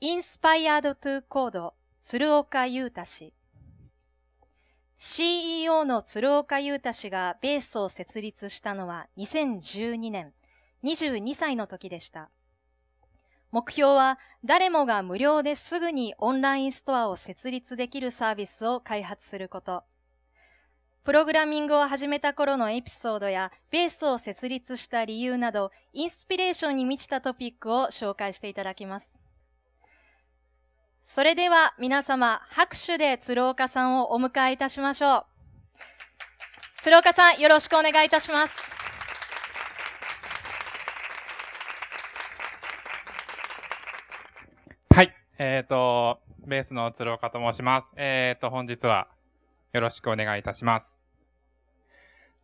Inspired to Code 鶴岡裕太氏 CEO の鶴岡裕太氏がベースを設立したのは2012年、22歳の時でした。目標は誰もが無料ですぐにオンラインストアを設立できるサービスを開発すること。プログラミングを始めた頃のエピソードやベースを設立した理由など、インスピレーションに満ちたトピックを紹介していただきます。それでは皆様、拍手で鶴岡さんをお迎えいたしましょう。鶴岡さん、よろしくお願いいたします。はい。えっ、ー、と、ベースの鶴岡と申します。えっ、ー、と、本日はよろしくお願いいたします。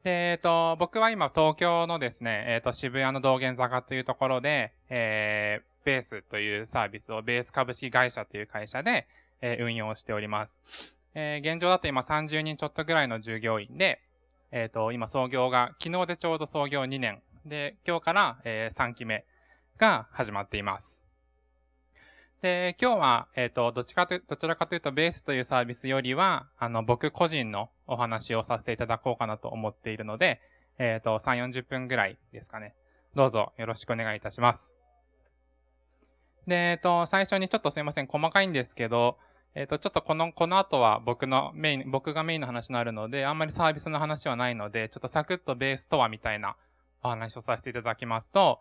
えっ、ー、と、僕は今東京のですね、えっ、と、渋谷の道玄坂というところで、えー、ベースというサービスをベース株式会社という会社で、え、運用しております。えー、現状だと今30人ちょっとぐらいの従業員で、えっ、ー、と、今創業が、昨日でちょうど創業2年。で、今日から、えー、3期目が始まっています。で、今日は、えっ、と、どちかと、どちらかというと、ベースというサービスよりは、あの、僕個人のお話をさせていただこうかなと思っているので、えっ、と、3、40分ぐらいですかね。どうぞよろしくお願いいたします。で、えっと、最初にちょっとすいません、細かいんですけど、えっと、ちょっとこの、この後は僕のメイン、僕がメインの話になるので、あんまりサービスの話はないので、ちょっとサクッとベースとはみたいなお話をさせていただきますと、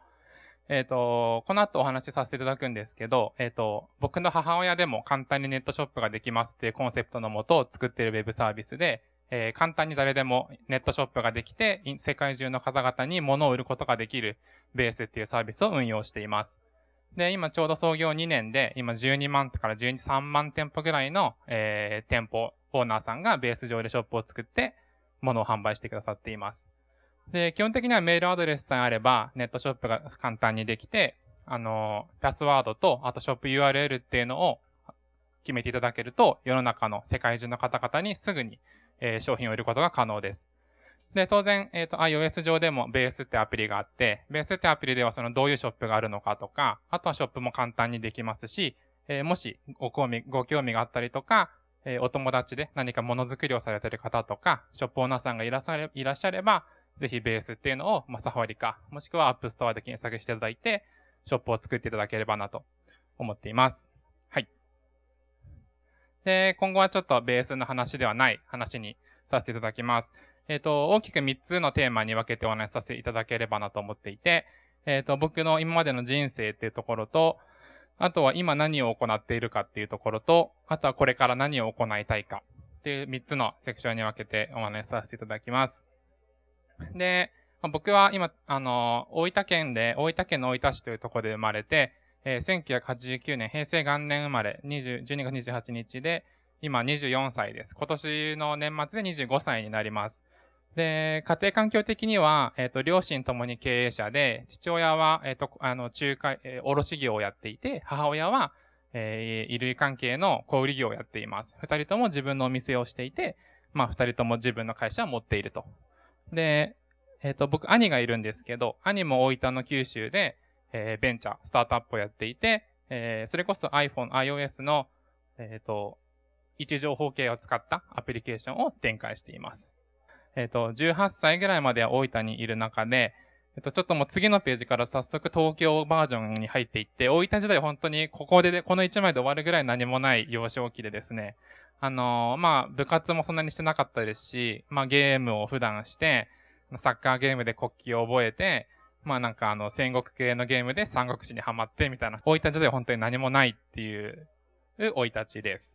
えっ、と、この後お話しさせていただくんですけど、えっ、と、僕の母親でも簡単にネットショップができますっていうコンセプトのもとを作っているウェブサービスで、えー、簡単に誰でもネットショップができて、世界中の方々に物を売ることができるベースっていうサービスを運用しています。で、今ちょうど創業2年で、今12万から12、3万店舗ぐらいの、えー、店舗、オーナーさんがベース上でショップを作って、物を販売してくださっています。で、基本的にはメールアドレスさえあれば、ネットショップが簡単にできて、あの、パスワードと、あとショップ URL っていうのを決めていただけると、世の中の世界中の方々にすぐに、えー、商品を売ることが可能です。で、当然、えっ、ー、と、iOS 上でもベースってアプリがあって、ベースってアプリではそのどういうショップがあるのかとか、あとはショップも簡単にできますし、えー、もしご興味、ご興味があったりとか、えー、お友達で何かものづくりをされてる方とか、ショップオーナーさんがいらっしゃれいらっしゃれば、ぜひベースっていうのを、まあ、 Safari か、もしくは App Store で検索していただいて、ショップを作っていただければなと思っています。はい。で、今後はちょっとベースの話ではない話にさせていただきます。えっ、ー、と、大きく3つのテーマに分けてお話しさせていただければなと思っていて、えっ、ー、と、僕の今までの人生っていうところと、あとは今何を行っているかっていうところと、あとはこれから何を行いたいかっていう3つのセクションに分けてお話しさせていただきます。で、僕は今、あの、大分県で、大分県の大分市というところで生まれて、えー、1989年、平成元年生まれ、20 12月28日で、今24歳です。今年の年末で25歳になります。で、家庭環境的には、えっ、ー、と、両親ともに経営者で、父親は、えっ、ー、と、あの、仲介、えー、卸業をやっていて、母親は、えー、衣類関係の小売業をやっています。二人とも自分のお店をしていて、まあ、二人とも自分の会社を持っていると。で、えっ、ー、と、僕、兄がいるんですけど、兄も大分の九州で、えー、ベンチャー、スタートアップをやっていて、えー、それこそ iPhone、iOS の、えっ、ー、と、位置情報系を使ったアプリケーションを展開しています。えっ、ー、と、18歳ぐらいまでは大分にいる中で、えっ、ー、と、ちょっともう次のページから早速東京バージョンに入っていって、大分時代本当にここで、この1枚で終わるぐらい何もない幼少期でですね、あのー、まあ、部活もそんなにしてなかったですし、まあ、ゲームを普段して、サッカーゲームで国旗を覚えて、まあなんかあの、戦国系のゲームで三国志にハマってみたいな、大分時代本当に何もないっていう生い立ちです。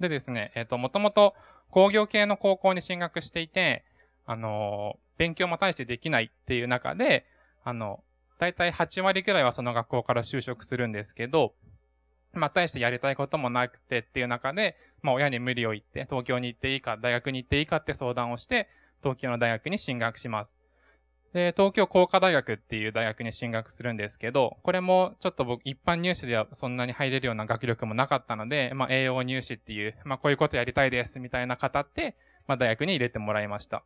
でですね、えっ、ー、と、もともと工業系の高校に進学していて、あの、勉強も大してできないっていう中で、あの、だいたい8割くらいはその学校から就職するんですけど、まあ、大してやりたいこともなくてっていう中で、まあ、親に無理を言って、東京に行っていいか、大学に行っていいかって相談をして、東京の大学に進学します。で、東京工科大学っていう大学に進学するんですけど、これもちょっと僕一般入試ではそんなに入れるような学力もなかったので、まあ栄養入試っていう、まあこういうことやりたいですみたいな方って、まあ大学に入れてもらいました。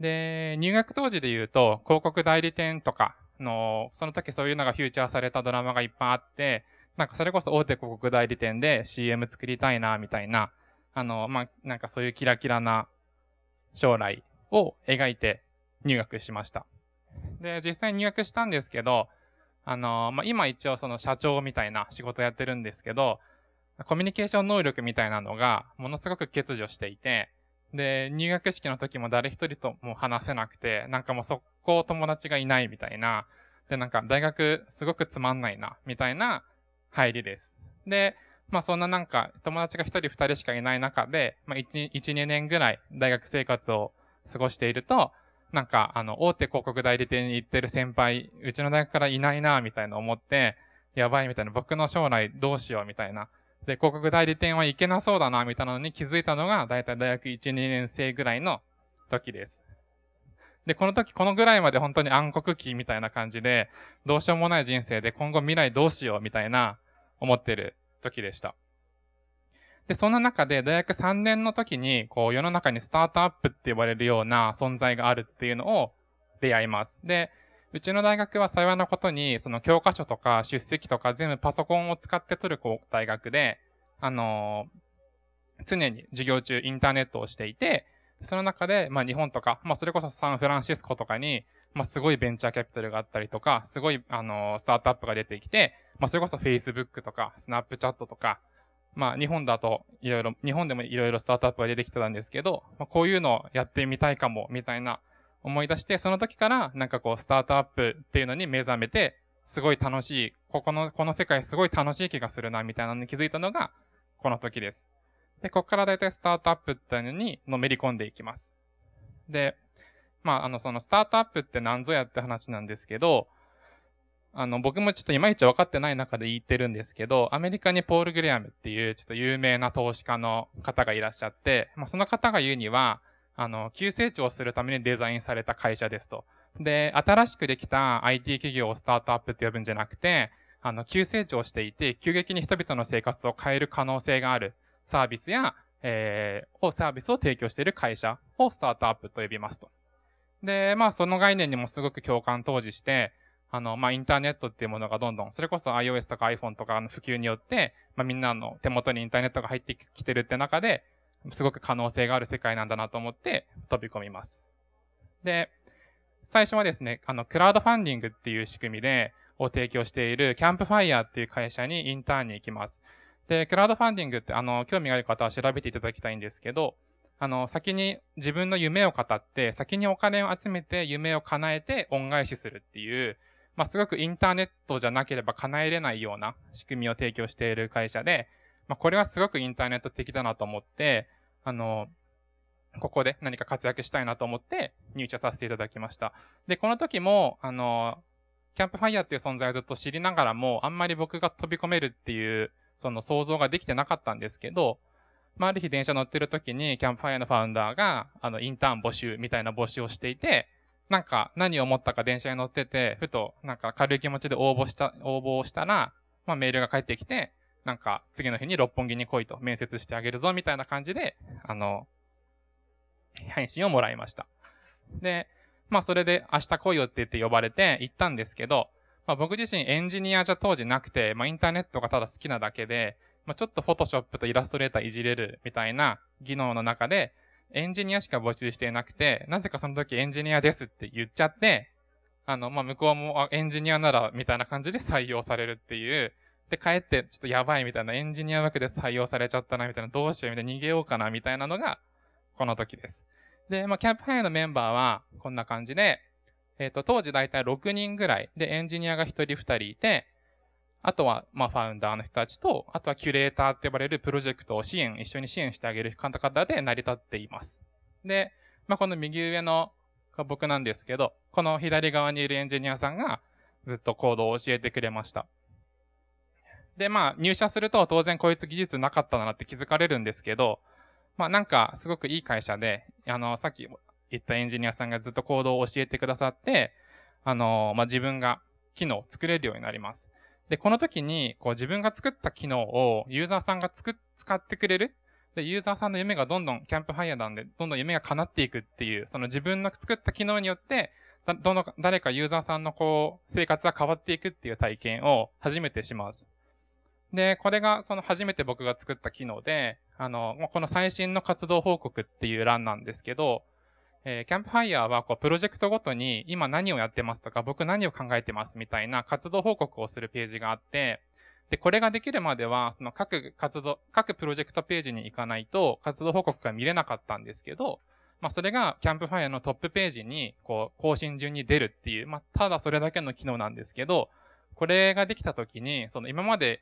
で、入学当時で言うと、広告代理店とかの、その時そういうのがフューチャーされたドラマがいっぱいあって、なんかそれこそ大手広告代理店で CM 作りたいな、みたいな、あの、まあ、なんかそういうキラキラな将来を描いて入学しました。で、実際入学したんですけど、あの、まあ、今一応その社長みたいな仕事やってるんですけど、コミュニケーション能力みたいなのがものすごく欠如していて、で、入学式の時も誰一人とも話せなくて、なんかもうそこ友達がいないみたいな、で、なんか大学すごくつまんないな、みたいな入りです。で、まあそんななんか友達が一人二人しかいない中で、まあ一、一、二年ぐらい大学生活を過ごしていると、なんかあの大手広告代理店に行ってる先輩、うちの大学からいないな、みたいな思って、やばいみたいな、僕の将来どうしようみたいな。で、広告代理店は行けなそうだな、みたいなのに気づいたのが、だいたい大学1、2年生ぐらいの時です。で、この時、このぐらいまで本当に暗黒期みたいな感じで、どうしようもない人生で今後未来どうしようみたいな思ってる時でした。で、そんな中で大学3年の時に、こう世の中にスタートアップって呼ばれるような存在があるっていうのを出会います。で、うちの大学は幸いなことに、その教科書とか出席とか全部パソコンを使って取る大学で、あのー、常に授業中インターネットをしていて、その中で、まあ日本とか、まあそれこそサンフランシスコとかに、まあすごいベンチャーキャピタルがあったりとか、すごい、あのー、スタートアップが出てきて、まあそれこそ Facebook とか、スナップチャットとか、まあ日本だといろいろ、日本でもいろいろスタートアップが出てきてたんですけど、まあ、こういうのをやってみたいかも、みたいな思い出して、その時からなんかこうスタートアップっていうのに目覚めて、すごい楽しい、ここの、この世界すごい楽しい気がするな、みたいなのに気づいたのが、この時です。で、ここからだいたいスタートアップっていうのにのめり込んでいきます。で、まあ、あの、そのスタートアップって何ぞやって話なんですけど、あの、僕もちょっといまいち分かってない中で言ってるんですけど、アメリカにポール・グレアムっていうちょっと有名な投資家の方がいらっしゃって、まあ、その方が言うには、あの、急成長するためにデザインされた会社ですと。で、新しくできた IT 企業をスタートアップって呼ぶんじゃなくて、あの、急成長していて、急激に人々の生活を変える可能性があるサービスや、えー、をサービスを提供している会社をスタートアップと呼びますと。で、まあその概念にもすごく共感当時して、あの、まあインターネットっていうものがどんどん、それこそ iOS とか iPhone とかの普及によって、まあみんなの手元にインターネットが入ってきてるって中で、すごく可能性がある世界なんだなと思って飛び込みます。で、最初はですね、あの、クラウドファンディングっていう仕組みで、を提供しているキャンプファイヤーっていう会社にインターンに行きます。で、クラウドファンディングって、あの、興味がある方は調べていただきたいんですけど、あの、先に自分の夢を語って、先にお金を集めて夢を叶えて恩返しするっていう、まあ、すごくインターネットじゃなければ叶えれないような仕組みを提供している会社で、まあ、これはすごくインターネット的だなと思って、あの、ここで何か活躍したいなと思って入社させていただきました。で、この時も、あの、キャンプファイヤーっていう存在をずっと知りながらも、あんまり僕が飛び込めるっていう、その想像ができてなかったんですけど、まあ、ある日電車乗ってる時に、キャンプファイヤーのファウンダーが、あの、インターン募集みたいな募集をしていて、なんか何を思ったか電車に乗ってて、ふとなんか軽い気持ちで応募した、応募をしたら、まあメールが返ってきて、なんか次の日に六本木に来いと面接してあげるぞみたいな感じで、あの、返信をもらいました。で、まあそれで明日来いよって言って呼ばれて行ったんですけど、まあ僕自身エンジニアじゃ当時なくて、まあインターネットがただ好きなだけで、まあちょっとフォトショップとイラストレーターいじれるみたいな技能の中で、エンジニアしか募集していなくて、なぜかその時エンジニアですって言っちゃって、あの、まあ、向こうも、エンジニアなら、みたいな感じで採用されるっていう、で、帰って、ちょっとやばいみたいな、エンジニア枠で採用されちゃったな、みたいな、どうしようみたいな、逃げようかな、みたいなのが、この時です。で、まあ、キャンプファイアのメンバーは、こんな感じで、えっ、ー、と、当時だいたい6人ぐらい、で、エンジニアが1人2人いて、あとは、まあ、ファウンダーの人たちと、あとはキュレーターって呼ばれるプロジェクトを支援、一緒に支援してあげる方々で成り立っています。で、まあ、この右上の僕なんですけど、この左側にいるエンジニアさんがずっとコードを教えてくれました。で、まあ、入社すると当然こいつ技術なかったなって気づかれるんですけど、まあなんかすごくいい会社で、あの、さっき言ったエンジニアさんがずっとコードを教えてくださって、あの、まあ自分が機能を作れるようになります。で、この時に、こう自分が作った機能をユーザーさんがつく、使ってくれる。で、ユーザーさんの夢がどんどん、キャンプファイヤーなんで、どんどん夢が叶っていくっていう、その自分の作った機能によって、どの、誰かユーザーさんのこう、生活が変わっていくっていう体験を初めてします。で、これがその初めて僕が作った機能で、あの、この最新の活動報告っていう欄なんですけど、えー、キャンプファイヤーはこうプロジェクトごとに今何をやってますとか僕何を考えてますみたいな活動報告をするページがあって、で、これができるまでは、その各活動、各プロジェクトページに行かないと活動報告が見れなかったんですけど、まあそれがキャンプファイヤーのトップページにこう更新順に出るっていう、まあただそれだけの機能なんですけど、これができた時に、その今まで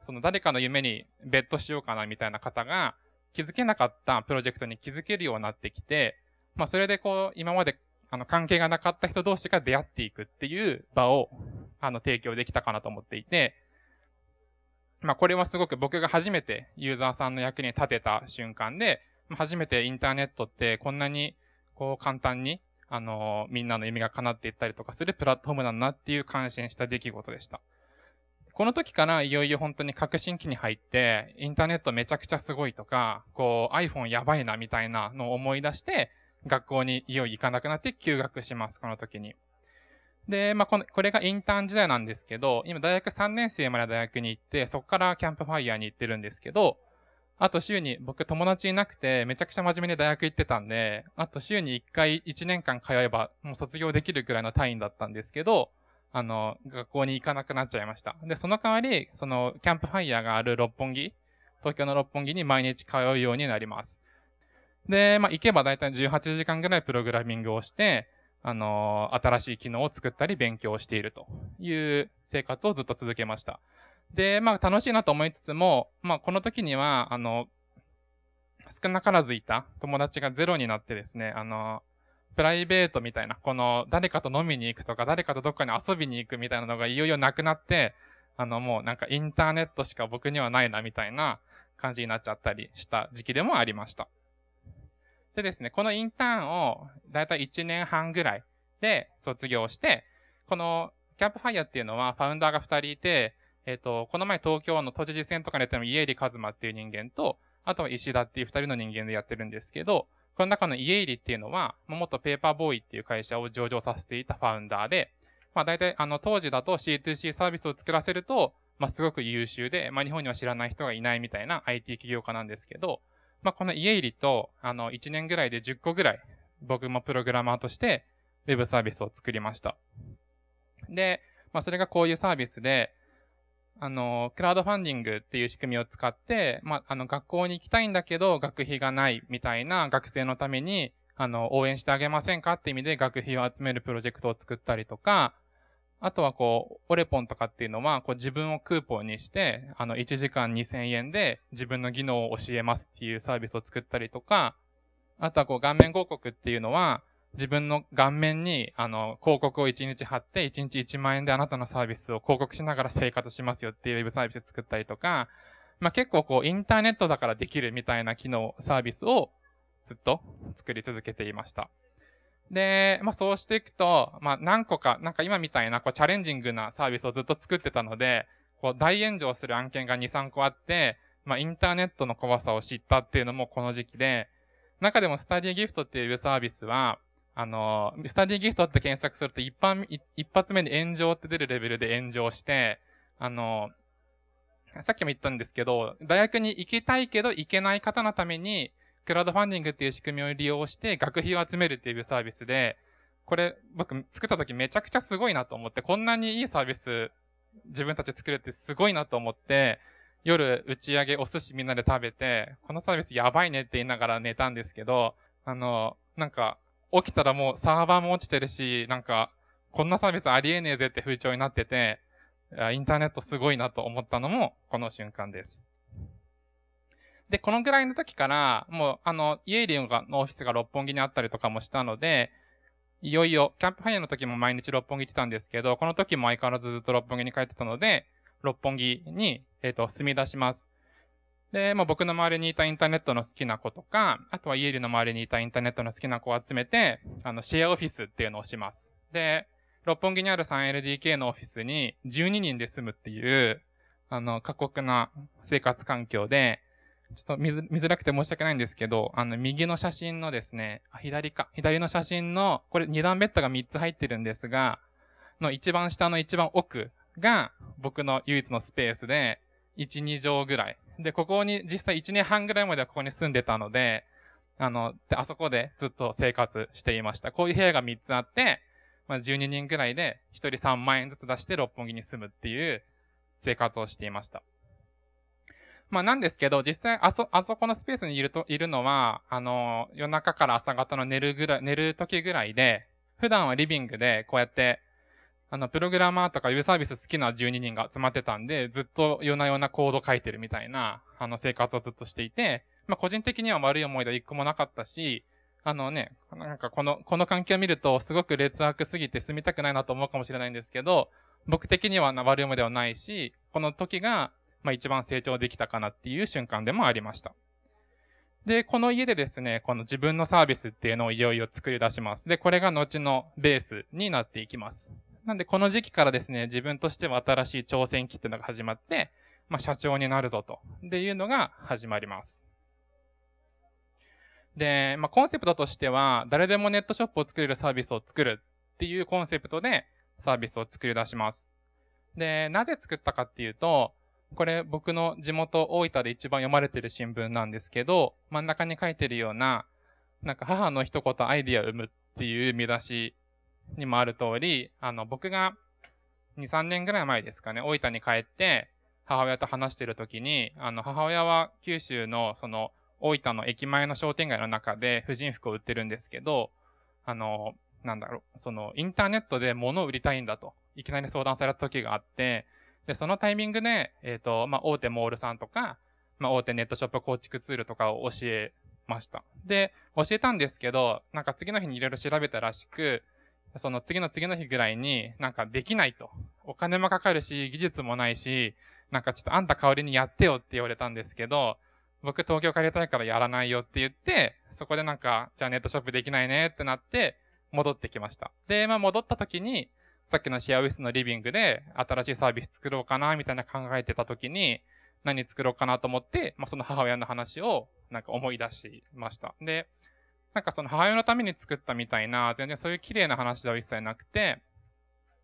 その誰かの夢にベットしようかなみたいな方が気づけなかったプロジェクトに気づけるようになってきて、まあそれでこう今まであの関係がなかった人同士が出会っていくっていう場をあの提供できたかなと思っていて、まあこれはすごく僕が初めてユーザーさんの役に立てた瞬間で、初めてインターネットってこんなにこう簡単にあの、みんなの夢が叶っていったりとかするプラットフォームなんだっていう感心した出来事でした。この時からいよいよ本当に革新期に入って、インターネットめちゃくちゃすごいとか、こう iPhone やばいなみたいなのを思い出して、学校にいよいよ行かなくなって休学します、この時に。で、まあ、この、これがインターン時代なんですけど、今大学3年生まで大学に行って、そこからキャンプファイヤーに行ってるんですけど、あと週に、僕友達いなくて、めちゃくちゃ真面目に大学行ってたんで、あと週に1回1年間通えば、もう卒業できるくらいの単位だったんですけど、あの、学校に行かなくなっちゃいました。で、その代わり、その、キャンプファイヤーがある六本木、東京の六本木に毎日通うようになります。で、まあ、行けばだいたい18時間ぐらいプログラミングをして、あの、新しい機能を作ったり勉強しているという生活をずっと続けました。で、まあ、楽しいなと思いつつも、まあ、この時には、あの、少なからずいた友達がゼロになってですね、あの、プライベートみたいな、この、誰かと飲みに行くとか、誰かとどっかに遊びに行くみたいなのがいよいよなくなって、あの、もうなんかインターネットしか僕にはないな、みたいな感じになっちゃったりした時期でもありました。でですね、このインターンを、だいたい1年半ぐらいで卒業して、この、キャンプファイヤーっていうのは、ファウンダーが2人いて、えっ、ー、と、この前東京の都知事選とかにやってる家入一馬っていう人間と、あとは石田っていう2人の人間でやってるんですけど、この中の家入っていうのは、元ペーパーボーイっていう会社を上場させていたファウンダーで、まあ大体あの当時だと C2C サービスを作らせると、まあすごく優秀で、まあ日本には知らない人がいないみたいな IT 企業家なんですけど、まあこの家入りと、あの1年ぐらいで10個ぐらい、僕もプログラマーとしてウェブサービスを作りました。で、まあそれがこういうサービスで、あの、クラウドファンディングっていう仕組みを使って、まあ、あの、学校に行きたいんだけど、学費がないみたいな学生のために、あの、応援してあげませんかって意味で学費を集めるプロジェクトを作ったりとか、あとはこう、オレポンとかっていうのは、こう自分をクーポンにして、あの、1時間2000円で自分の技能を教えますっていうサービスを作ったりとか、あとはこう、顔面広告っていうのは、自分の顔面に、あの、広告を1日貼って、1日1万円であなたのサービスを広告しながら生活しますよっていうウェブサービス作ったりとか、まあ、結構こう、インターネットだからできるみたいな機能、サービスをずっと作り続けていました。で、まあ、そうしていくと、まあ、何個か、なんか今みたいな、こう、チャレンジングなサービスをずっと作ってたので、こう、大炎上する案件が2、3個あって、まあ、インターネットの怖さを知ったっていうのもこの時期で、中でもスタディギフトっていうサービスは、あの、スタディギフトって検索すると一般、一発目に炎上って出るレベルで炎上して、あの、さっきも言ったんですけど、大学に行きたいけど行けない方のために、クラウドファンディングっていう仕組みを利用して学費を集めるっていうサービスで、これ僕作った時めちゃくちゃすごいなと思って、こんなにいいサービス自分たち作れてすごいなと思って、夜打ち上げお寿司みんなで食べて、このサービスやばいねって言いながら寝たんですけど、あの、なんか、起きたらもうサーバーも落ちてるし、なんか、こんなサービスありえねえぜって風潮になってて、インターネットすごいなと思ったのも、この瞬間です。で、このぐらいの時から、もう、あの、イエイリンがのオフィスが六本木にあったりとかもしたので、いよいよ、キャンプファイヤーの時も毎日六本木行ってたんですけど、この時も相変わらずずっと六本木に帰ってたので、六本木に、えっ、ー、と、住み出します。で、まあ僕の周りにいたインターネットの好きな子とか、あとはイエリの周りにいたインターネットの好きな子を集めて、あの、シェアオフィスっていうのをします。で、六本木にある 3LDK のオフィスに12人で住むっていう、あの、過酷な生活環境で、ちょっと見づらくて申し訳ないんですけど、あの、右の写真のですね、あ、左か。左の写真の、これ二段ベッドが3つ入ってるんですが、の一番下の一番奥が僕の唯一のスペースで、1、2畳ぐらい。で、ここに実際1年半ぐらいまではここに住んでたので、あの、で、あそこでずっと生活していました。こういう部屋が3つあって、まあ、12人ぐらいで1人3万円ずつ出して六本木に住むっていう生活をしていました。まあなんですけど、実際あそ、あそこのスペースにいると、いるのは、あの、夜中から朝方の寝るぐらい、寝る時ぐらいで、普段はリビングでこうやって、あの、プログラマーとかウェブサービス好きな12人が集まってたんで、ずっと夜な夜なコード書いてるみたいな、あの、生活をずっとしていて、まあ個人的には悪い思い出は一個もなかったし、あのね、なんかこの、この環境を見るとすごく劣悪すぎて住みたくないなと思うかもしれないんですけど、僕的には悪い思いではないし、この時が、まあ一番成長できたかなっていう瞬間でもありました。で、この家でですね、この自分のサービスっていうのをいよいよ作り出します。で、これが後のベースになっていきます。なんでこの時期からですね、自分としては新しい挑戦期っていうのが始まって、まあ社長になるぞと。っていうのが始まります。で、まあ、コンセプトとしては、誰でもネットショップを作れるサービスを作るっていうコンセプトでサービスを作り出します。で、なぜ作ったかっていうと、これ僕の地元大分で一番読まれてる新聞なんですけど、真ん中に書いてるような、なんか母の一言アイディアを生むっていう見出しにもある通り、あの僕が2、3年ぐらい前ですかね、大分に帰って母親と話してる時に、あの母親は九州のその大分の駅前の商店街の中で婦人服を売ってるんですけど、あの、なんだろう、その、インターネットで物を売りたいんだと、いきなり相談された時があって、で、そのタイミングで、えっ、ー、と、まあ、大手モールさんとか、まあ、大手ネットショップ構築ツールとかを教えました。で、教えたんですけど、なんか次の日にいろいろ調べたらしく、その次の次の日ぐらいになんかできないと。お金もかかるし、技術もないし、なんかちょっとあんた代わりにやってよって言われたんですけど、僕東京帰りたいからやらないよって言って、そこでなんか、じゃあネットショップできないねってなって、戻ってきました。で、まあ戻った時に、さっきのシェアウィスのリビングで新しいサービス作ろうかな、みたいな考えてた時に、何作ろうかなと思って、まあその母親の話をなんか思い出しました。で、なんかその母親のために作ったみたいな、全然そういう綺麗な話では一切なくて、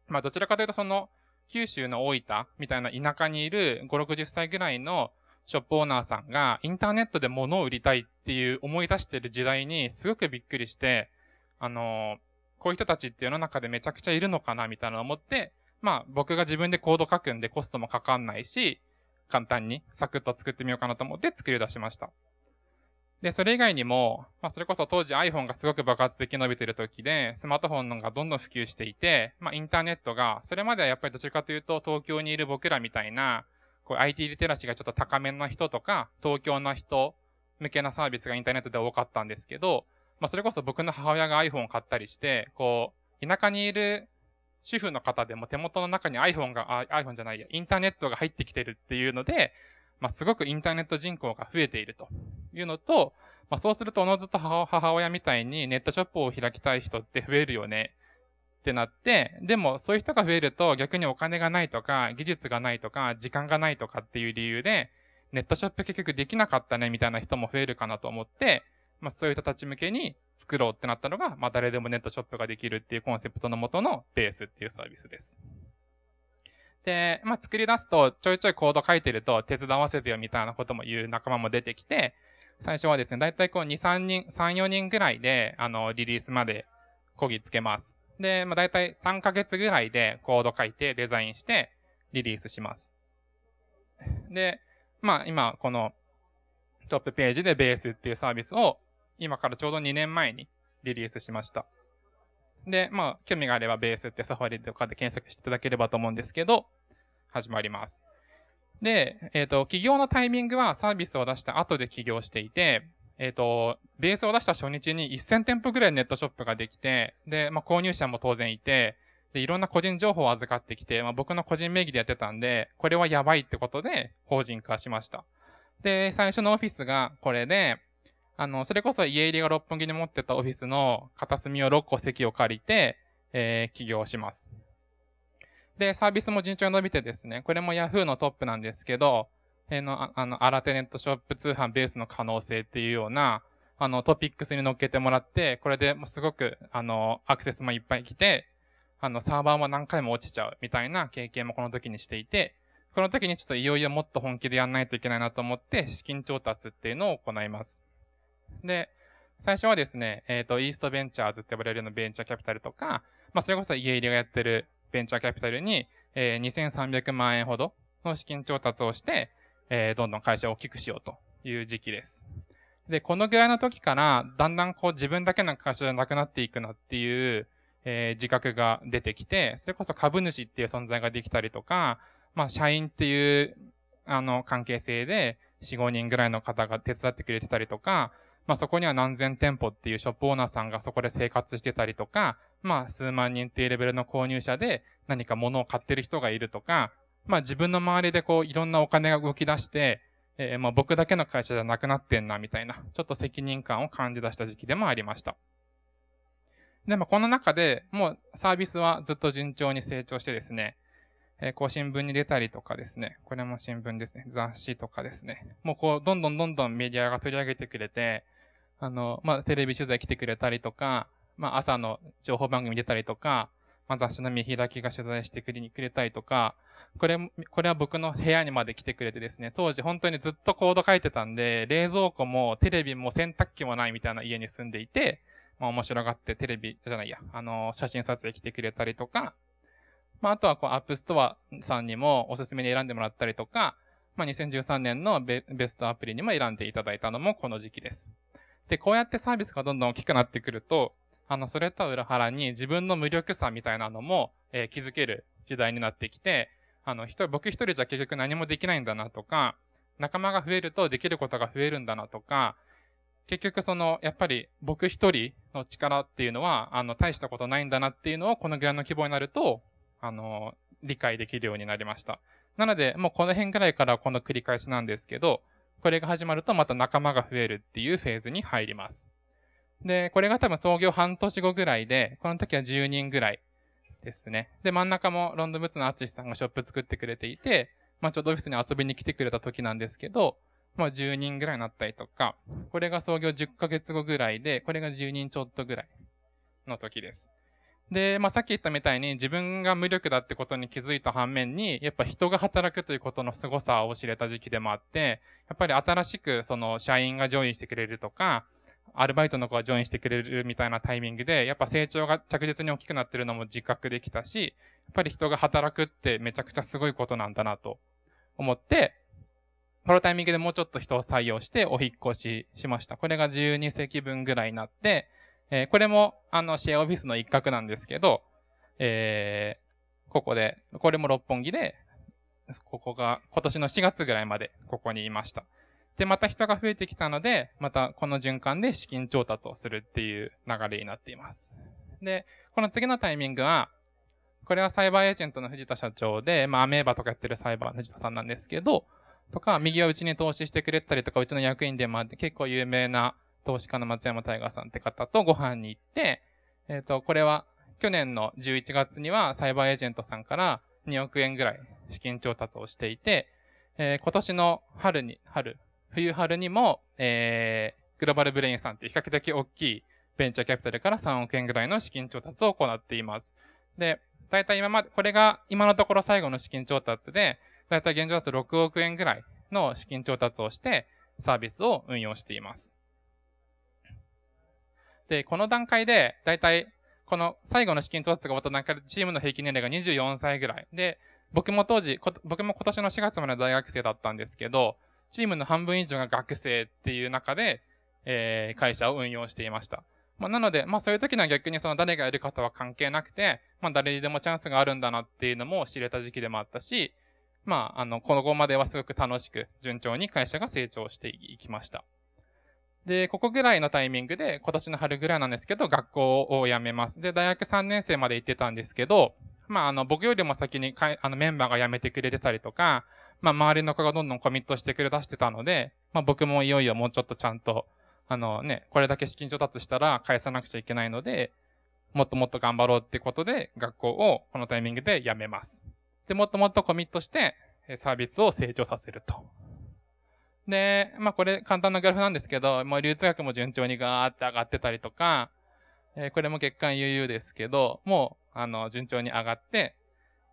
まあどちらかというとその、九州の大分みたいな田舎にいる5、60歳ぐらいのショップオーナーさんがインターネットで物を売りたいっていう思い出してる時代にすごくびっくりして、あのこういう人たちって世の中でめちゃくちゃいるのかなみたいなのを思って、まあ僕が自分でコード書くんでコストもかかんないし、簡単にサクッと作ってみようかなと思って作り出しました。で、それ以外にも、まあそれこそ当時 iPhone がすごく爆発的に伸びてる時で、スマートフォンがどんどん普及していて、まあインターネットが、それまではやっぱりどちらかというと東京にいる僕らみたいな、こう IT リテラシーがちょっと高めな人とか、東京の人向けなサービスがインターネットで多かったんですけど、まあそれこそ僕の母親が iPhone を買ったりして、こう、田舎にいる主婦の方でも手元の中に iPhone が、iPhone じゃないや、インターネットが入ってきてるっていうので、まあすごくインターネット人口が増えているというのと、まあそうするとおのずと母親みたいにネットショップを開きたい人って増えるよねってなって、でもそういう人が増えると逆にお金がないとか、技術がないとか、時間がないとかっていう理由で、ネットショップ結局できなかったねみたいな人も増えるかなと思って、まあそういう人たち向けに作ろうってなったのが、まあ誰でもネットショップができるっていうコンセプトのもとのベースっていうサービスです。で、まあ作り出すとちょいちょいコード書いてると手伝わせてよみたいなことも言う仲間も出てきて、最初はですね、だいたいこう2、3人、3、4人ぐらいで、あの、リリースまでこぎつけます。で、まあ、大体3ヶ月ぐらいでコード書いてデザインしてリリースします。で、まあ今このトップページでベースっていうサービスを今からちょうど2年前にリリースしました。で、まあ興味があればベースってサファリとかで検索していただければと思うんですけど、始まります。で、えっ、ー、と、起業のタイミングはサービスを出した後で起業していて、えっ、ー、と、ベースを出した初日に1000店舗ぐらいネットショップができて、で、まあ、購入者も当然いて、で、いろんな個人情報を預かってきて、まあ、僕の個人名義でやってたんで、これはやばいってことで、法人化しました。で、最初のオフィスがこれで、あの、それこそ家入りが六本木に持ってたオフィスの片隅を6個席を借りて、えー、起業します。で、サービスも順調に伸びてですね、これも Yahoo のトップなんですけど、えの、あの、新手ネットショップ通販ベースの可能性っていうような、あの、トピックスに乗っけてもらって、これでもすごく、あの、アクセスもいっぱい来て、あの、サーバーも何回も落ちちゃうみたいな経験もこの時にしていて、この時にちょっといよいよもっと本気でやんないといけないなと思って、資金調達っていうのを行います。で、最初はですね、えっ、ー、と、イーストベンチャーズって呼ばれるようなベンチャーキャピタルとか、まあ、それこそ家入りがやってるベンチャーキャピタルに、えー、2300万円ほどの資金調達をして、えー、どんどん会社を大きくしようという時期です。で、このぐらいの時から、だんだんこう自分だけの会社じゃなくなっていくなっていう、えー、自覚が出てきて、それこそ株主っていう存在ができたりとか、まあ、社員っていう、あの、関係性で、4、5人ぐらいの方が手伝ってくれてたりとか、まあ、そこには何千店舗っていうショップオーナーさんがそこで生活してたりとか、まあ、数万人っていうレベルの購入者で何か物を買ってる人がいるとか、まあ、自分の周りでこう、いろんなお金が動き出して、えー、まあ、僕だけの会社じゃなくなってんな、みたいな、ちょっと責任感を感じ出した時期でもありました。で、まあ、この中でもうサービスはずっと順調に成長してですね、えー、こう新聞に出たりとかですね、これも新聞ですね、雑誌とかですね、もうこう、どんどんどんどんメディアが取り上げてくれて、あの、まあ、テレビ取材来てくれたりとか、まあ、朝の情報番組出たりとか、まあ、雑誌の見開きが取材してくれたりとか、これ、これは僕の部屋にまで来てくれてですね、当時本当にずっとコード書いてたんで、冷蔵庫もテレビも洗濯機もないみたいな家に住んでいて、まあ面白がってテレビじゃないや、あの、写真撮影来てくれたりとか、まああとはこう App Store さんにもおすすめに選んでもらったりとか、まあ2013年のベストアプリにも選んでいただいたのもこの時期です。で、こうやってサービスがどんどん大きくなってくると、あの、それとは裏腹に自分の無力さみたいなのも、えー、気づける時代になってきて、あの、一人、僕一人じゃ結局何もできないんだなとか、仲間が増えるとできることが増えるんだなとか、結局その、やっぱり僕一人の力っていうのは、あの、大したことないんだなっていうのをこのぐらいの規模になると、あの、理解できるようになりました。なので、もうこの辺ぐらいからこの繰り返しなんですけど、これが始まるとまた仲間が増えるっていうフェーズに入ります。で、これが多分創業半年後ぐらいで、この時は10人ぐらいですね。で、真ん中もロンドンブーツのアツシさんがショップ作ってくれていて、まあちょうどオフィスに遊びに来てくれた時なんですけど、まあ10人ぐらいになったりとか、これが創業10ヶ月後ぐらいで、これが10人ちょっとぐらいの時です。で、まあ、さっき言ったみたいに自分が無力だってことに気づいた反面に、やっぱ人が働くということの凄さを知れた時期でもあって、やっぱり新しくその社員がジョインしてくれるとか、アルバイトの子がジョインしてくれるみたいなタイミングで、やっぱ成長が着実に大きくなってるのも自覚できたし、やっぱり人が働くってめちゃくちゃすごいことなんだなと思って、このタイミングでもうちょっと人を採用してお引越ししました。これが12席分ぐらいになって、えー、これも、あの、シェアオフィスの一角なんですけど、えー、ここで、これも六本木で、ここが今年の4月ぐらいまでここにいました。で、また人が増えてきたので、またこの循環で資金調達をするっていう流れになっています。で、この次のタイミングは、これはサイバーエージェントの藤田社長で、まあ、アメーバとかやってるサイバーの藤田さんなんですけど、とか、右はうちに投資してくれたりとか、うちの役員でもあって結構有名な投資家の松山大河さんって方とご飯に行って、えっ、ー、と、これは去年の11月にはサイバーエージェントさんから2億円ぐらい資金調達をしていて、えー、今年の春に、春、冬春にも、えー、グローバルブレインさんって比較的大きいベンチャーキャピタルから3億円ぐらいの資金調達を行っています。で、だいたい今まで、これが今のところ最後の資金調達で、だいたい現状だと6億円ぐらいの資金調達をしてサービスを運用しています。で、この段階で、だいたい、この最後の資金調達が終わった段階でチームの平均年齢が24歳ぐらい。で、僕も当時、僕も今年の4月まで大学生だったんですけど、チームの半分以上が学生っていう中で、えー、会社を運用していました。まあ、なので、まあそういう時には逆にその誰がいる方は関係なくて、まあ誰にでもチャンスがあるんだなっていうのも知れた時期でもあったし、まああの、この後まではすごく楽しく、順調に会社が成長していきました。で、ここぐらいのタイミングで、今年の春ぐらいなんですけど、学校を辞めます。で、大学3年生まで行ってたんですけど、まあ、あの、僕よりも先にか、あの、メンバーが辞めてくれてたりとか、まあ、周りの子がどんどんコミットしてくれ出してたので、まあ、僕もいよいよもうちょっとちゃんと、あのね、これだけ資金調達したら返さなくちゃいけないので、もっともっと頑張ろうってことで、学校をこのタイミングで辞めます。で、もっともっとコミットして、サービスを成長させると。で、まあこれ簡単なグラフなんですけど、もう流通額も順調にガーって上がってたりとか、えー、これも月間悠々ですけど、もう、あの、順調に上がって、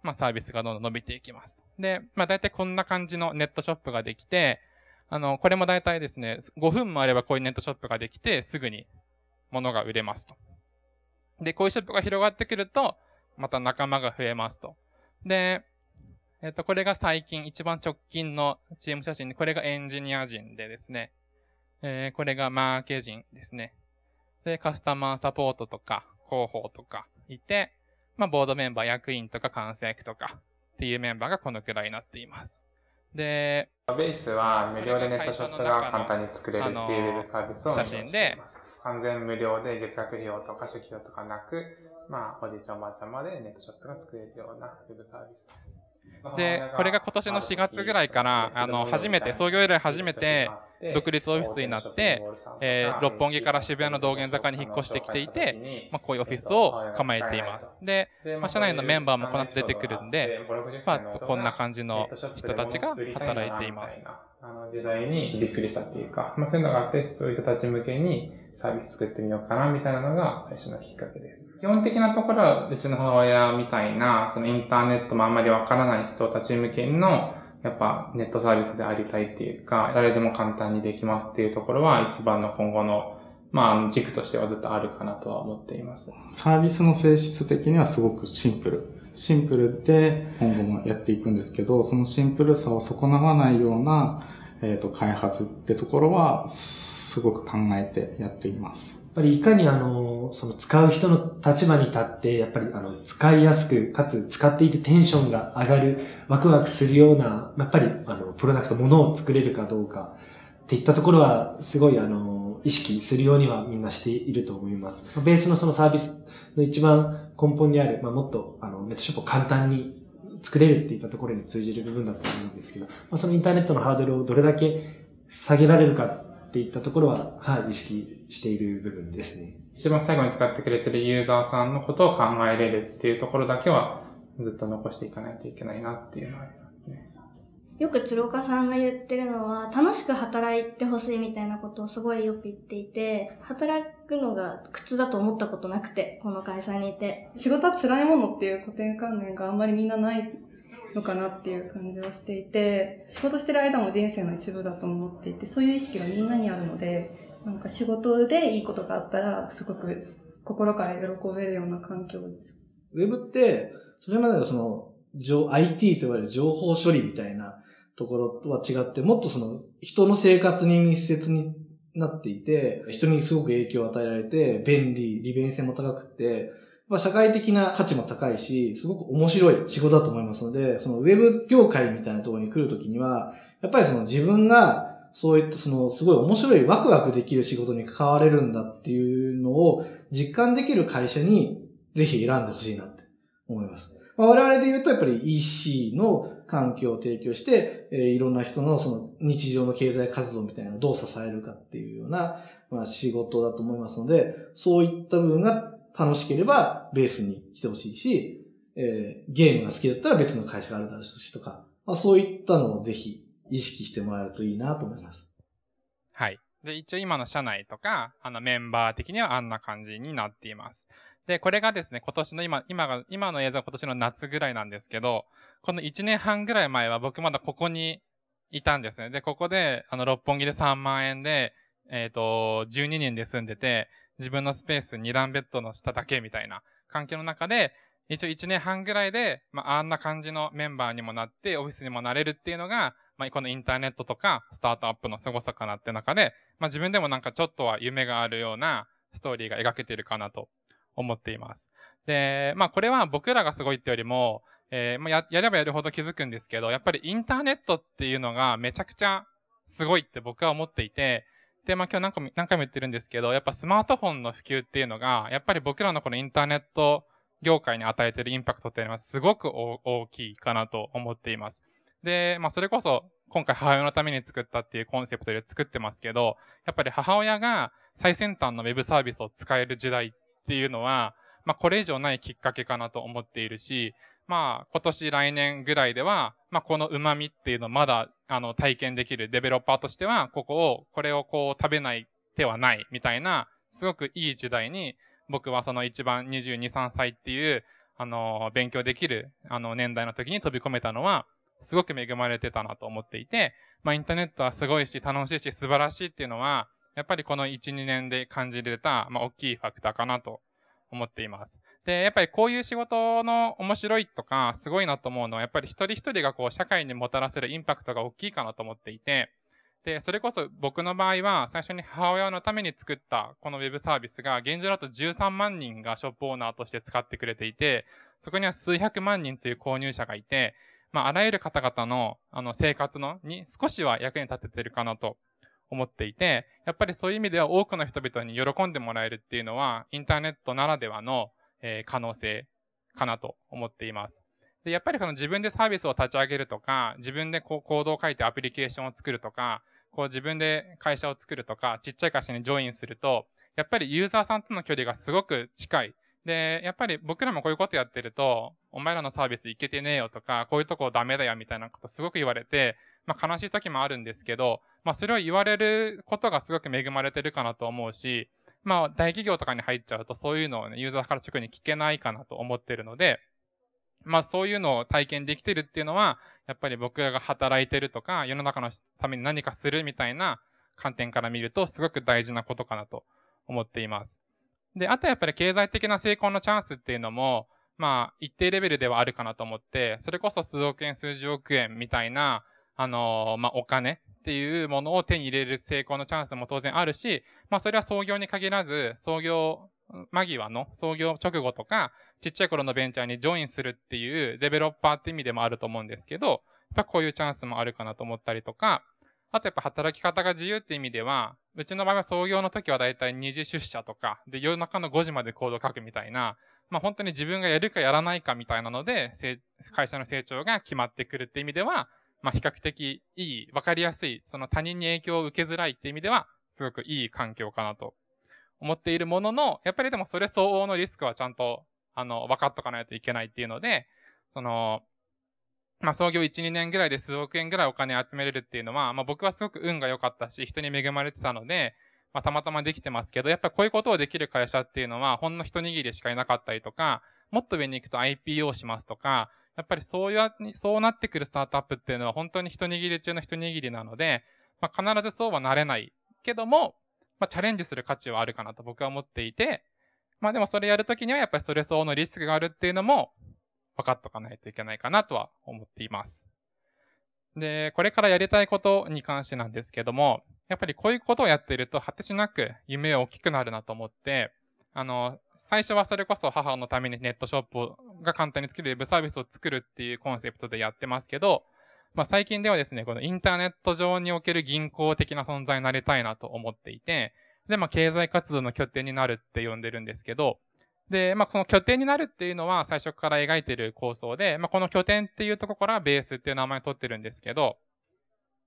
まあ、サービスがどんどん伸びていきます。で、まあ、大体こんな感じのネットショップができて、あの、これも大体ですね、5分もあればこういうネットショップができて、すぐに物が売れますと。で、こういうショップが広がってくると、また仲間が増えますと。で、えっ、と、これが最近一番直近のチーム写真で、これがエンジニア人でですね、えー、これがマーケ人ですね。で、カスタマーサポートとか、広報とかいて、まあ、ボードメンバー、役員とか、監査役とかっていうメンバーがこのくらいになっています。で、ベースは無料でネットショップが簡単に作れるっていうウェブサービスを写真で、完全無料で月額費用とか初期費用とかなく、まあ、おじいちゃんおばあちゃんまでネットショップが作れるようなウェブサービスです。で、これが今年の4月ぐらいから、あの、初めて、創業以来初めて、独立オフィスになって、えー、六本木から渋谷の道玄坂に引っ越してきていて、まあ、こういうオフィスを構えています。で、まあ、社内のメンバーもこの後出てくるんで、まあ、こんな感じの人たちが働いています。あの時代にびっくりしたっていうか、まあ、そういうのがあって、そういう人たち向けにサービス作ってみようかな、みたいなのが最初のきっかけです。基本的なところは、うちの母親みたいな、そのインターネットもあんまりわからない人たち向けの、やっぱネットサービスでありたいっていうか、誰でも簡単にできますっていうところは一番の今後のまあ、軸としてはずっとあるかなとは思っています。サービスの性質的にはすごくシンプル。シンプルで今後もやっていくんですけど、そのシンプルさを損なわないような、えっ、ー、と、開発ってところは、すごく考えてやっています。っぱりいかにあの、その使う人の立場に立って、やっぱりあの、使いやすく、かつ使っていてテンションが上がる、ワクワクするような、やっぱりあの、プロダクト、ものを作れるかどうか、っていったところは、すごいあの、意識するようにはみんなしていると思います。ベースのそのサービスの一番根本にある、まあ、もっとあの、ネットショップを簡単に作れるっていったところに通じる部分だと思うんですけど、まあ、そのインターネットのハードルをどれだけ下げられるかっていったところは、はい、意識している部分ですね。一番最後に使ってくれてるユーザーさんのことを考えれるっていうところだけは、ずっと残していかないといけないなっていうのはありますね。よく鶴岡さんが言ってるのは、楽しく働いてほしいみたいなことをすごいよく言っていて、働くのが苦痛だと思ったことなくて、この会社にいて。仕事は辛いものっていう固定観念があんまりみんなないのかなっていう感じはしていて、仕事してる間も人生の一部だと思っていて、そういう意識がみんなにあるので、なんか仕事でいいことがあったら、すごく心から喜べるような環境です。ウェブって、それまでのその、IT と言われる情報処理みたいなところとは違って、もっとその、人の生活に密接になっていて、人にすごく影響を与えられて、便利、利便性も高くて、まあ、社会的な価値も高いし、すごく面白い仕事だと思いますので、そのウェブ業界みたいなところに来るときには、やっぱりその自分がそういったそのすごい面白いワクワクできる仕事に関われるんだっていうのを実感できる会社にぜひ選んでほしいなって思います。まあ、我々で言うとやっぱり EC の環境を提供して、えー、いろんな人のその日常の経済活動みたいなのをどう支えるかっていうような、まあ、仕事だと思いますので、そういった部分が楽しければベースに来てほしいし、えー、ゲームが好きだったら別の会社があるだろうしとか、まあ、そういったのをぜひ意識してもらえるといいなと思います。はい。で、一応今の社内とか、あのメンバー的にはあんな感じになっています。で、これがですね、今年の今、今が、今の映像は今年の夏ぐらいなんですけど、この1年半ぐらい前は僕まだここにいたんですね。で、ここで、あの、六本木で3万円で、えっ、ー、と、12人で住んでて、自分のスペース2段ベッドの下だけみたいな環境の中で、一応1年半ぐらいで、まあ、あんな感じのメンバーにもなって、オフィスにもなれるっていうのが、まあ、このインターネットとか、スタートアップの凄さかなって中で、まあ、自分でもなんかちょっとは夢があるようなストーリーが描けているかなと思っています。で、まあ、これは僕らがすごいってよりも、えー、まあや、やればやるほど気づくんですけど、やっぱりインターネットっていうのがめちゃくちゃすごいって僕は思っていて、で、まあ今日何回も何回も言ってるんですけど、やっぱスマートフォンの普及っていうのが、やっぱり僕らのこのインターネット業界に与えてるインパクトっていうのはすごく大きいかなと思っています。で、まあそれこそ今回母親のために作ったっていうコンセプトで作ってますけど、やっぱり母親が最先端のウェブサービスを使える時代っていうのは、まあこれ以上ないきっかけかなと思っているし、まあ今年来年ぐらいでは、まあこの旨味っていうのまだあの体験できるデベロッパーとしては、ここを、これをこう食べない手はないみたいな、すごくいい時代に、僕はその一番22、3歳っていう、あの、勉強できる、あの、年代の時に飛び込めたのは、すごく恵まれてたなと思っていて、まあ、インターネットはすごいし、楽しいし、素晴らしいっていうのは、やっぱりこの1、2年で感じれた、まあ、大きいファクターかなと思っています。で、やっぱりこういう仕事の面白いとか、すごいなと思うのは、やっぱり一人一人がこう、社会にもたらせるインパクトが大きいかなと思っていて、で、それこそ僕の場合は、最初に母親のために作ったこのウェブサービスが、現状だと13万人がショップオーナーとして使ってくれていて、そこには数百万人という購入者がいて、まあ、あらゆる方々の、あの、生活の、に少しは役に立ててるかなと思っていて、やっぱりそういう意味では多くの人々に喜んでもらえるっていうのは、インターネットならではの、えー、可能性かなと思っています。で、やっぱりこの自分でサービスを立ち上げるとか、自分でこうコードを書いてアプリケーションを作るとか、こう自分で会社を作るとか、ちっちゃい会社にジョインすると、やっぱりユーザーさんとの距離がすごく近い。で、やっぱり僕らもこういうことやってると、お前らのサービスいけてねえよとか、こういうとこダメだよみたいなことすごく言われて、まあ悲しい時もあるんですけど、まあそれを言われることがすごく恵まれてるかなと思うし、まあ大企業とかに入っちゃうとそういうのをね、ユーザーから直に聞けないかなと思ってるので、まあそういうのを体験できてるっていうのは、やっぱり僕が働いてるとか、世の中のために何かするみたいな観点から見ると、すごく大事なことかなと思っています。で、あとやっぱり経済的な成功のチャンスっていうのも、まあ、一定レベルではあるかなと思って、それこそ数億円、数十億円みたいな、あの、まあ、お金っていうものを手に入れる成功のチャンスも当然あるし、まあ、それは創業に限らず、創業間際の創業直後とか、ちっちゃい頃のベンチャーにジョインするっていうデベロッパーって意味でもあると思うんですけど、やっぱこういうチャンスもあるかなと思ったりとか、あとやっぱ働き方が自由って意味では、うちの場合は創業の時はだいたい2時出社とか、で夜中の5時までコード書くみたいな、まあ本当に自分がやるかやらないかみたいなので、会社の成長が決まってくるって意味では、まあ比較的いい、わかりやすい、その他人に影響を受けづらいって意味では、すごくいい環境かなと思っているものの、やっぱりでもそれ相応のリスクはちゃんと、あの、分かっとかないといけないっていうので、その、まあ、創業1、2年ぐらいで数億円ぐらいお金集めれるっていうのは、まあ、僕はすごく運が良かったし、人に恵まれてたので、まあ、たまたまできてますけど、やっぱりこういうことをできる会社っていうのは、ほんの一握りしかいなかったりとか、もっと上に行くと IPO しますとか、やっぱりそういう、そうなってくるスタートアップっていうのは本当に一握り中の一握りなので、まあ、必ずそうはなれないけども、まあ、チャレンジする価値はあるかなと僕は思っていて、まあでもそれやるときにはやっぱりそれ相応のリスクがあるっていうのも分かっとかないといけないかなとは思っています。で、これからやりたいことに関してなんですけども、やっぱりこういうことをやっていると果てしなく夢大きくなるなと思って、あの、最初はそれこそ母のためにネットショップが簡単に作れるウェブサービスを作るっていうコンセプトでやってますけど、まあ最近ではですね、このインターネット上における銀行的な存在になりたいなと思っていて、で、まあ経済活動の拠点になるって呼んでるんですけど、で、まあ、その拠点になるっていうのは最初から描いてる構想で、まあ、この拠点っていうところからベースっていう名前を取ってるんですけど、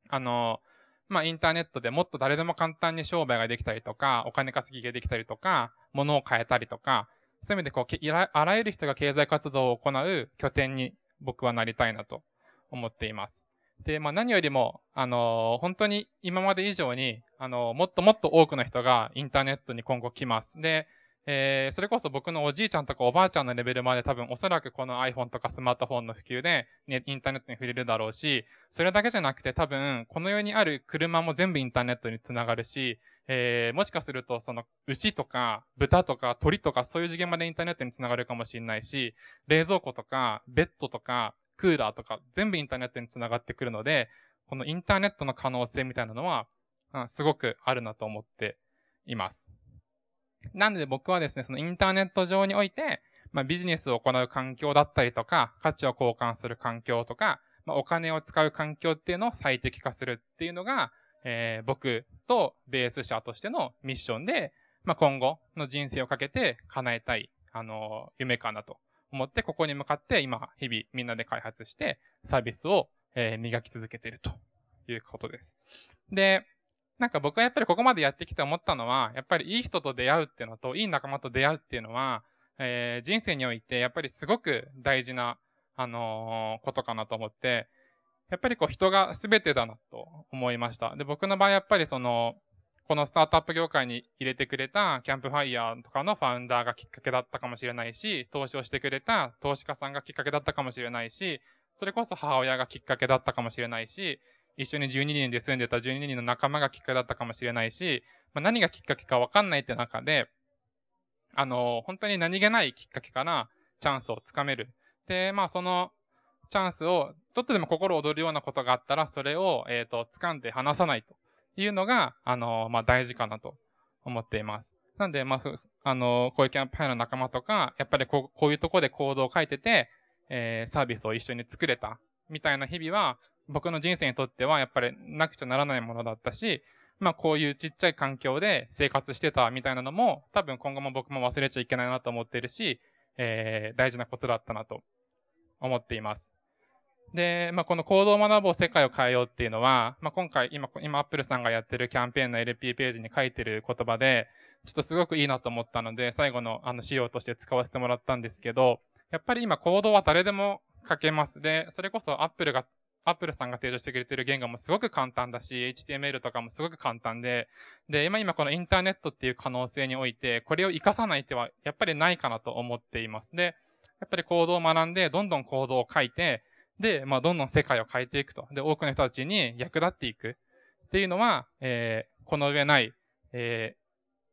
あの、まあ、インターネットでもっと誰でも簡単に商売ができたりとか、お金稼ぎができたりとか、物を変えたりとか、そういう意味でこう、あらゆる人が経済活動を行う拠点に僕はなりたいなと思っています。で、まあ何よりも、あのー、本当に今まで以上に、あのー、もっともっと多くの人がインターネットに今後来ます。で、えー、それこそ僕のおじいちゃんとかおばあちゃんのレベルまで多分おそらくこの iPhone とかスマートフォンの普及で、ね、インターネットに触れるだろうし、それだけじゃなくて多分この世にある車も全部インターネットにつながるし、えー、もしかするとその牛とか豚とか鳥とかそういう次元までインターネットにつながるかもしれないし、冷蔵庫とかベッドとかクーラーとか全部インターネットにつながってくるので、このインターネットの可能性みたいなのは、うん、すごくあるなと思っています。なので僕はですね、そのインターネット上において、まあ、ビジネスを行う環境だったりとか、価値を交換する環境とか、まあ、お金を使う環境っていうのを最適化するっていうのが、えー、僕とベース社としてのミッションで、まあ、今後の人生をかけて叶えたい、あのー、夢かなと思って、ここに向かって今、日々みんなで開発して、サービスを、えー、磨き続けているということです。で、なんか僕はやっぱりここまでやってきて思ったのは、やっぱりいい人と出会うっていうのと、いい仲間と出会うっていうのは、えー、人生においてやっぱりすごく大事な、あのー、ことかなと思って、やっぱりこう人が全てだなと思いました。で、僕の場合やっぱりその、このスタートアップ業界に入れてくれたキャンプファイヤーとかのファウンダーがきっかけだったかもしれないし、投資をしてくれた投資家さんがきっかけだったかもしれないし、それこそ母親がきっかけだったかもしれないし、一緒に12人で住んでた12人の仲間がきっかけだったかもしれないし、まあ、何がきっかけかわかんないって中で、あの、本当に何気ないきっかけからチャンスをつかめる。で、まあそのチャンスを、ちょっとでも心躍るようなことがあったら、それを、えっ、ー、と、掴んで離さないというのが、あの、まあ大事かなと思っています。なんで、まあ、あの、こういうキャンプファイの仲間とか、やっぱりこうこういうとこでコードを書いてて、えー、サービスを一緒に作れた、みたいな日々は、僕の人生にとってはやっぱりなくちゃならないものだったし、まあこういうちっちゃい環境で生活してたみたいなのも、多分今後も僕も忘れちゃいけないなと思ってるし、えー、大事なことだったなと思っています。で、まあ、この行動を学ぼう世界を変えようっていうのは、まあ、今回、今、今、アップルさんがやってるキャンペーンの LP ページに書いてる言葉で、ちょっとすごくいいなと思ったので、最後のあの資料として使わせてもらったんですけど、やっぱり今、行動は誰でも書けます。で、それこそアップルが、アップルさんが提示してくれてる言語もすごく簡単だし、HTML とかもすごく簡単で、で、今今このインターネットっていう可能性において、これを活かさない手はやっぱりないかなと思っています。で、やっぱり行動を学んで、どんどん行動を書いて、で、まあ、どんどん世界を変えていくと。で、多くの人たちに役立っていくっていうのは、えー、この上ない、え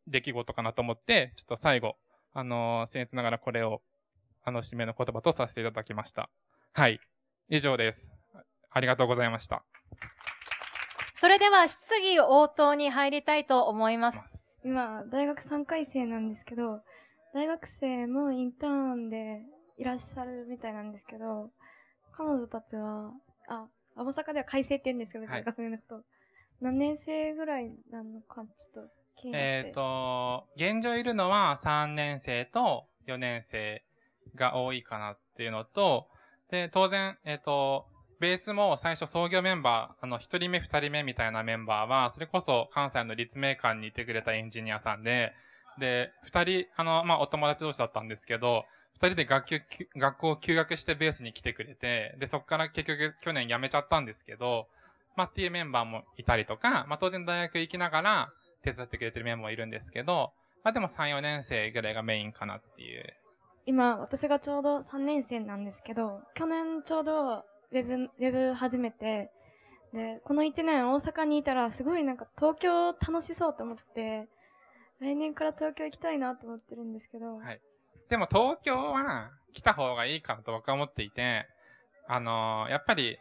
ー、出来事かなと思って、ちょっと最後、あのー、僭越ながらこれを、あの、締めの言葉とさせていただきました。はい。以上です。ありがとうございました。それでは、質疑応答に入りたいと思います。今、大学3回生なんですけど、大学生もインターンでいらっしゃるみたいなんですけど、彼女たちは、あ、大阪では改正って言うんですけど、はい、学年のこと。何年生ぐらいなのか、ちょっと気になって。えっ、ー、と、現状いるのは3年生と4年生が多いかなっていうのと、で、当然、えっ、ー、と、ベースも最初創業メンバー、あの、一人目二人目みたいなメンバーは、それこそ関西の立命館にいてくれたエンジニアさんで、で、二人、あの、まあ、お友達同士だったんですけど、二人で学級、学校を休学してベースに来てくれて、で、そこから結局去年辞めちゃったんですけど、まあ、っていうメンバーもいたりとか、まあ、当然大学行きながら手伝ってくれてるメンバーもいるんですけど、まあ、でも3、4年生ぐらいがメインかなっていう。今、私がちょうど3年生なんですけど、去年ちょうどウェブ、ウェブ始めて、で、この1年大阪にいたらすごいなんか東京楽しそうと思って、来年から東京行きたいなと思ってるんですけど、はい。でも東京は来た方がいいかなと僕は思っていて、あのー、やっぱり、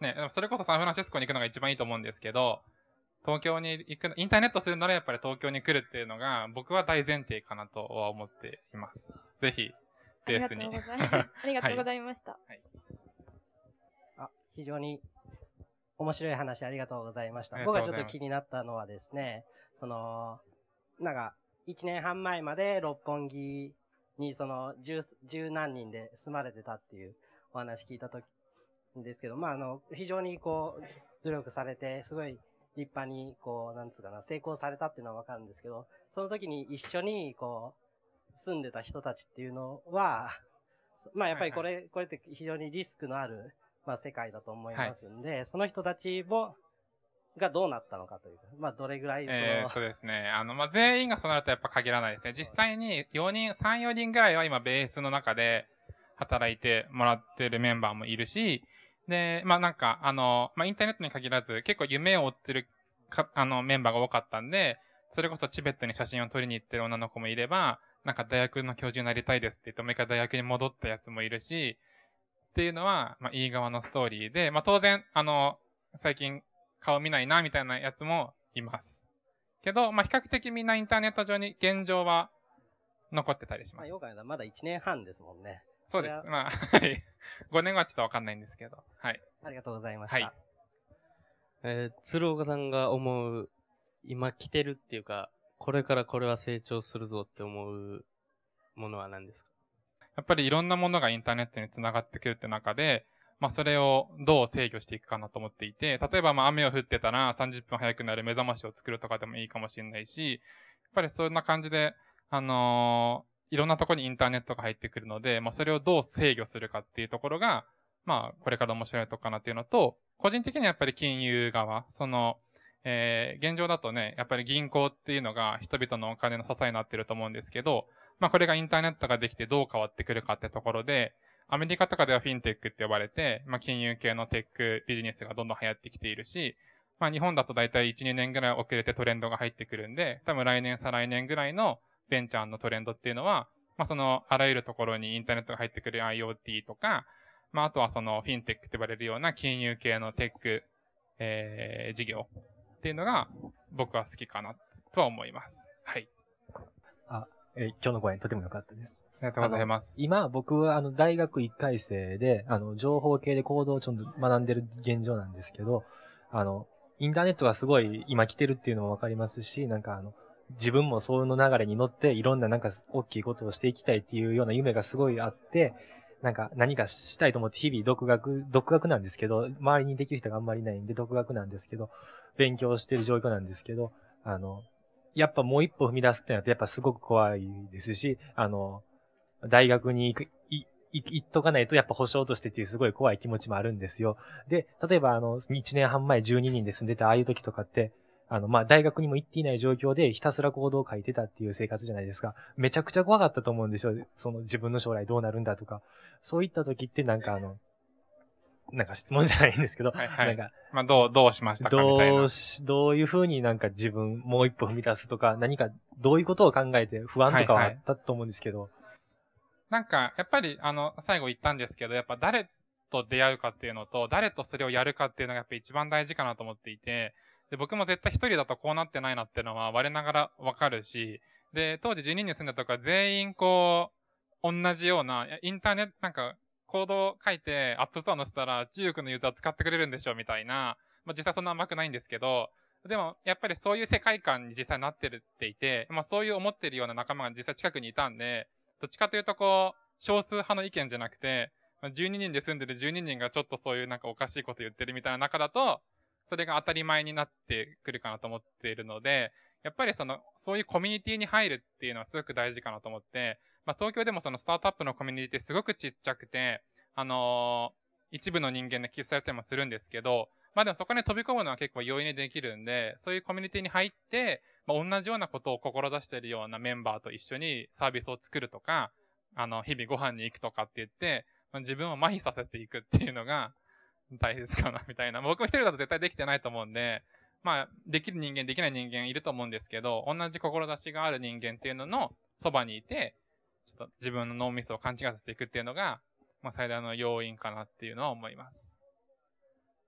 ね、それこそサンフランシスコに行くのが一番いいと思うんですけど、東京に行く、インターネットするならやっぱり東京に来るっていうのが、僕は大前提かなとは思っています。ぜひ、ベースに。ありがとうございました。はい、あ、非常に面白い話ありがとうございました。僕がちょっと気になったのはですね、その、なんか、1年半前まで六本木にその十、十何人で住まれてたっていうお話聞いたときですけど、まあ、あの、非常にこう、努力されて、すごい立派に、こう、なんつうかな、成功されたっていうのはわかるんですけど、その時に一緒に、こう、住んでた人たちっていうのは、まあ、やっぱりこれ、これって非常にリスクのある、まあ、世界だと思いますんで、はい、その人たちも、がどうなったのかという。まあ、どれぐらいその。えー、そうですね。あの、まあ、全員がそうなるとやっぱ限らないですね。実際に4人、3、4人ぐらいは今ベースの中で働いてもらってるメンバーもいるし、で、まあ、なんか、あの、まあ、インターネットに限らず、結構夢を追ってるか、あの、メンバーが多かったんで、それこそチベットに写真を撮りに行ってる女の子もいれば、なんか大学の教授になりたいですって言って、もう一回大学に戻ったやつもいるし、っていうのは、まあ、いい側のストーリーで、まあ、当然、あの、最近顔見ないな、みたいなやつもいます。けど、まあ、比較的みんなインターネット上に現状は残ってたりします。まあ、よくまだ1年半ですもんね。そうです。まあ、はい。5年後はちょっとわかんないんですけど。はい。ありがとうございました。はい。えー、鶴岡さんが思う、今来てるっていうか、これからこれは成長するぞって思うものは何ですか？やっぱりいろんなものがインターネットにつながってくるって中で、まあそれをどう制御していくかなと思っていて、例えばまあ雨を降ってたら30分早くなる目覚ましを作るとかでもいいかもしれないし、やっぱりそんな感じで、あのー、いろんなところにインターネットが入ってくるので、まあそれをどう制御するかっていうところが、まあこれから面白いとこかなっていうのと、個人的にはやっぱり金融側、その、えー、現状だとね、やっぱり銀行っていうのが人々のお金の支えになってると思うんですけど、まあこれがインターネットができてどう変わってくるかってところで、アメリカとかではフィンテックって呼ばれて、まあ金融系のテックビジネスがどんどん流行ってきているし、まあ日本だとだいたい1、2年ぐらい遅れてトレンドが入ってくるんで、多分来年再来年ぐらいのベンチャーのトレンドっていうのは、まあそのあらゆるところにインターネットが入ってくる IoT とか、まああとはそのフィンテックって呼ばれるような金融系のテック、えー、事業っていうのが僕は好きかなとは思います。はい。あ、えー、今日の講演とても良かったです。ありがとうございます。今、僕は、あの、大学1回生で、あの、情報系で行動をちょっと学んでる現状なんですけど、あの、インターネットがすごい今来てるっていうのもわかりますし、なんかあの、自分もその流れに乗っていろんななんか大きいことをしていきたいっていうような夢がすごいあって、なんか何かしたいと思って日々独学、独学なんですけど、周りにできる人があんまりいないんで独学なんですけど、勉強してる状況なんですけど、あの、やっぱもう一歩踏み出すってなるとやっぱすごく怖いですし、あの、大学に行く、行っとかないとやっぱ保証としてっていうすごい怖い気持ちもあるんですよ。で、例えばあの、1年半前12人で住んでたああいう時とかって、あの、ま、大学にも行っていない状況でひたすら行動を書いてたっていう生活じゃないですか。めちゃくちゃ怖かったと思うんですよ。その自分の将来どうなるんだとか。そういった時ってなんかあの、なんか質問じゃないんですけど、はいはい、なんか、まあ、どう、どうしましたか？みたいな。どうし、どういうふうになんか自分もう一歩踏み出すとか、何かどういうことを考えて不安とかはあったと思うんですけど。はいはい、なんか、やっぱり、あの、最後言ったんですけど、やっぱ誰と出会うかっていうのと、誰とそれをやるかっていうのがやっぱ一番大事かなと思っていて、で、僕も絶対一人だとこうなってないなっていうのは我ながらわかるし、で、当時12人住んだとか全員こう、同じような、インターネット、なんか、コードを書いて App Store 載せたら中国のユーザー使ってくれるんでしょみたいな、まあ実際そんな甘くないんですけど、でも、やっぱりそういう世界観に実際なってるっていて、まあそういう思ってるような仲間が実際近くにいたんで、どっちかというとこう、少数派の意見じゃなくて、まあ12人で住んでる12人がちょっとそういうなんかおかしいこと言ってるみたいな中だと、それが当たり前になってくるかなと思っているので、やっぱりその、そういうコミュニティに入るっていうのはすごく大事かなと思って、まあ東京でもそのスタートアップのコミュニティってすごくちっちゃくて、あのー、一部の人間で記述されてもするんですけど、まあでもそこに飛び込むのは結構容易にできるんで、そういうコミュニティに入って、まあ同じようなことを志しているようなメンバーと一緒にサービスを作るとか、あの、日々ご飯に行くとかって言って、まあ、自分を麻痺させていくっていうのが、大切かな、みたいな。僕も一人だと絶対できてないと思うんで、まあ、できる人間、できない人間いると思うんですけど、同じ志がある人間っていうののそばにいて、ちょっと自分の脳みそを勘違いさせていくっていうのが、まあ、最大の要因かなっていうのは思います。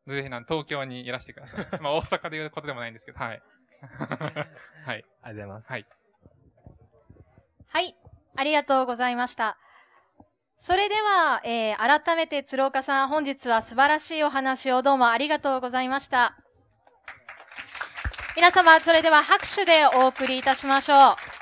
ぜひなん、東京にいらしてください。まあ、大阪で言うことでもないんですけど、はい。はい。ありがとうございます。はい。はい。ありがとうございました。それでは、えー、改めて鶴岡さん、本日は素晴らしいお話をどうもありがとうございました。皆様、それでは拍手でお送りいたしましょう。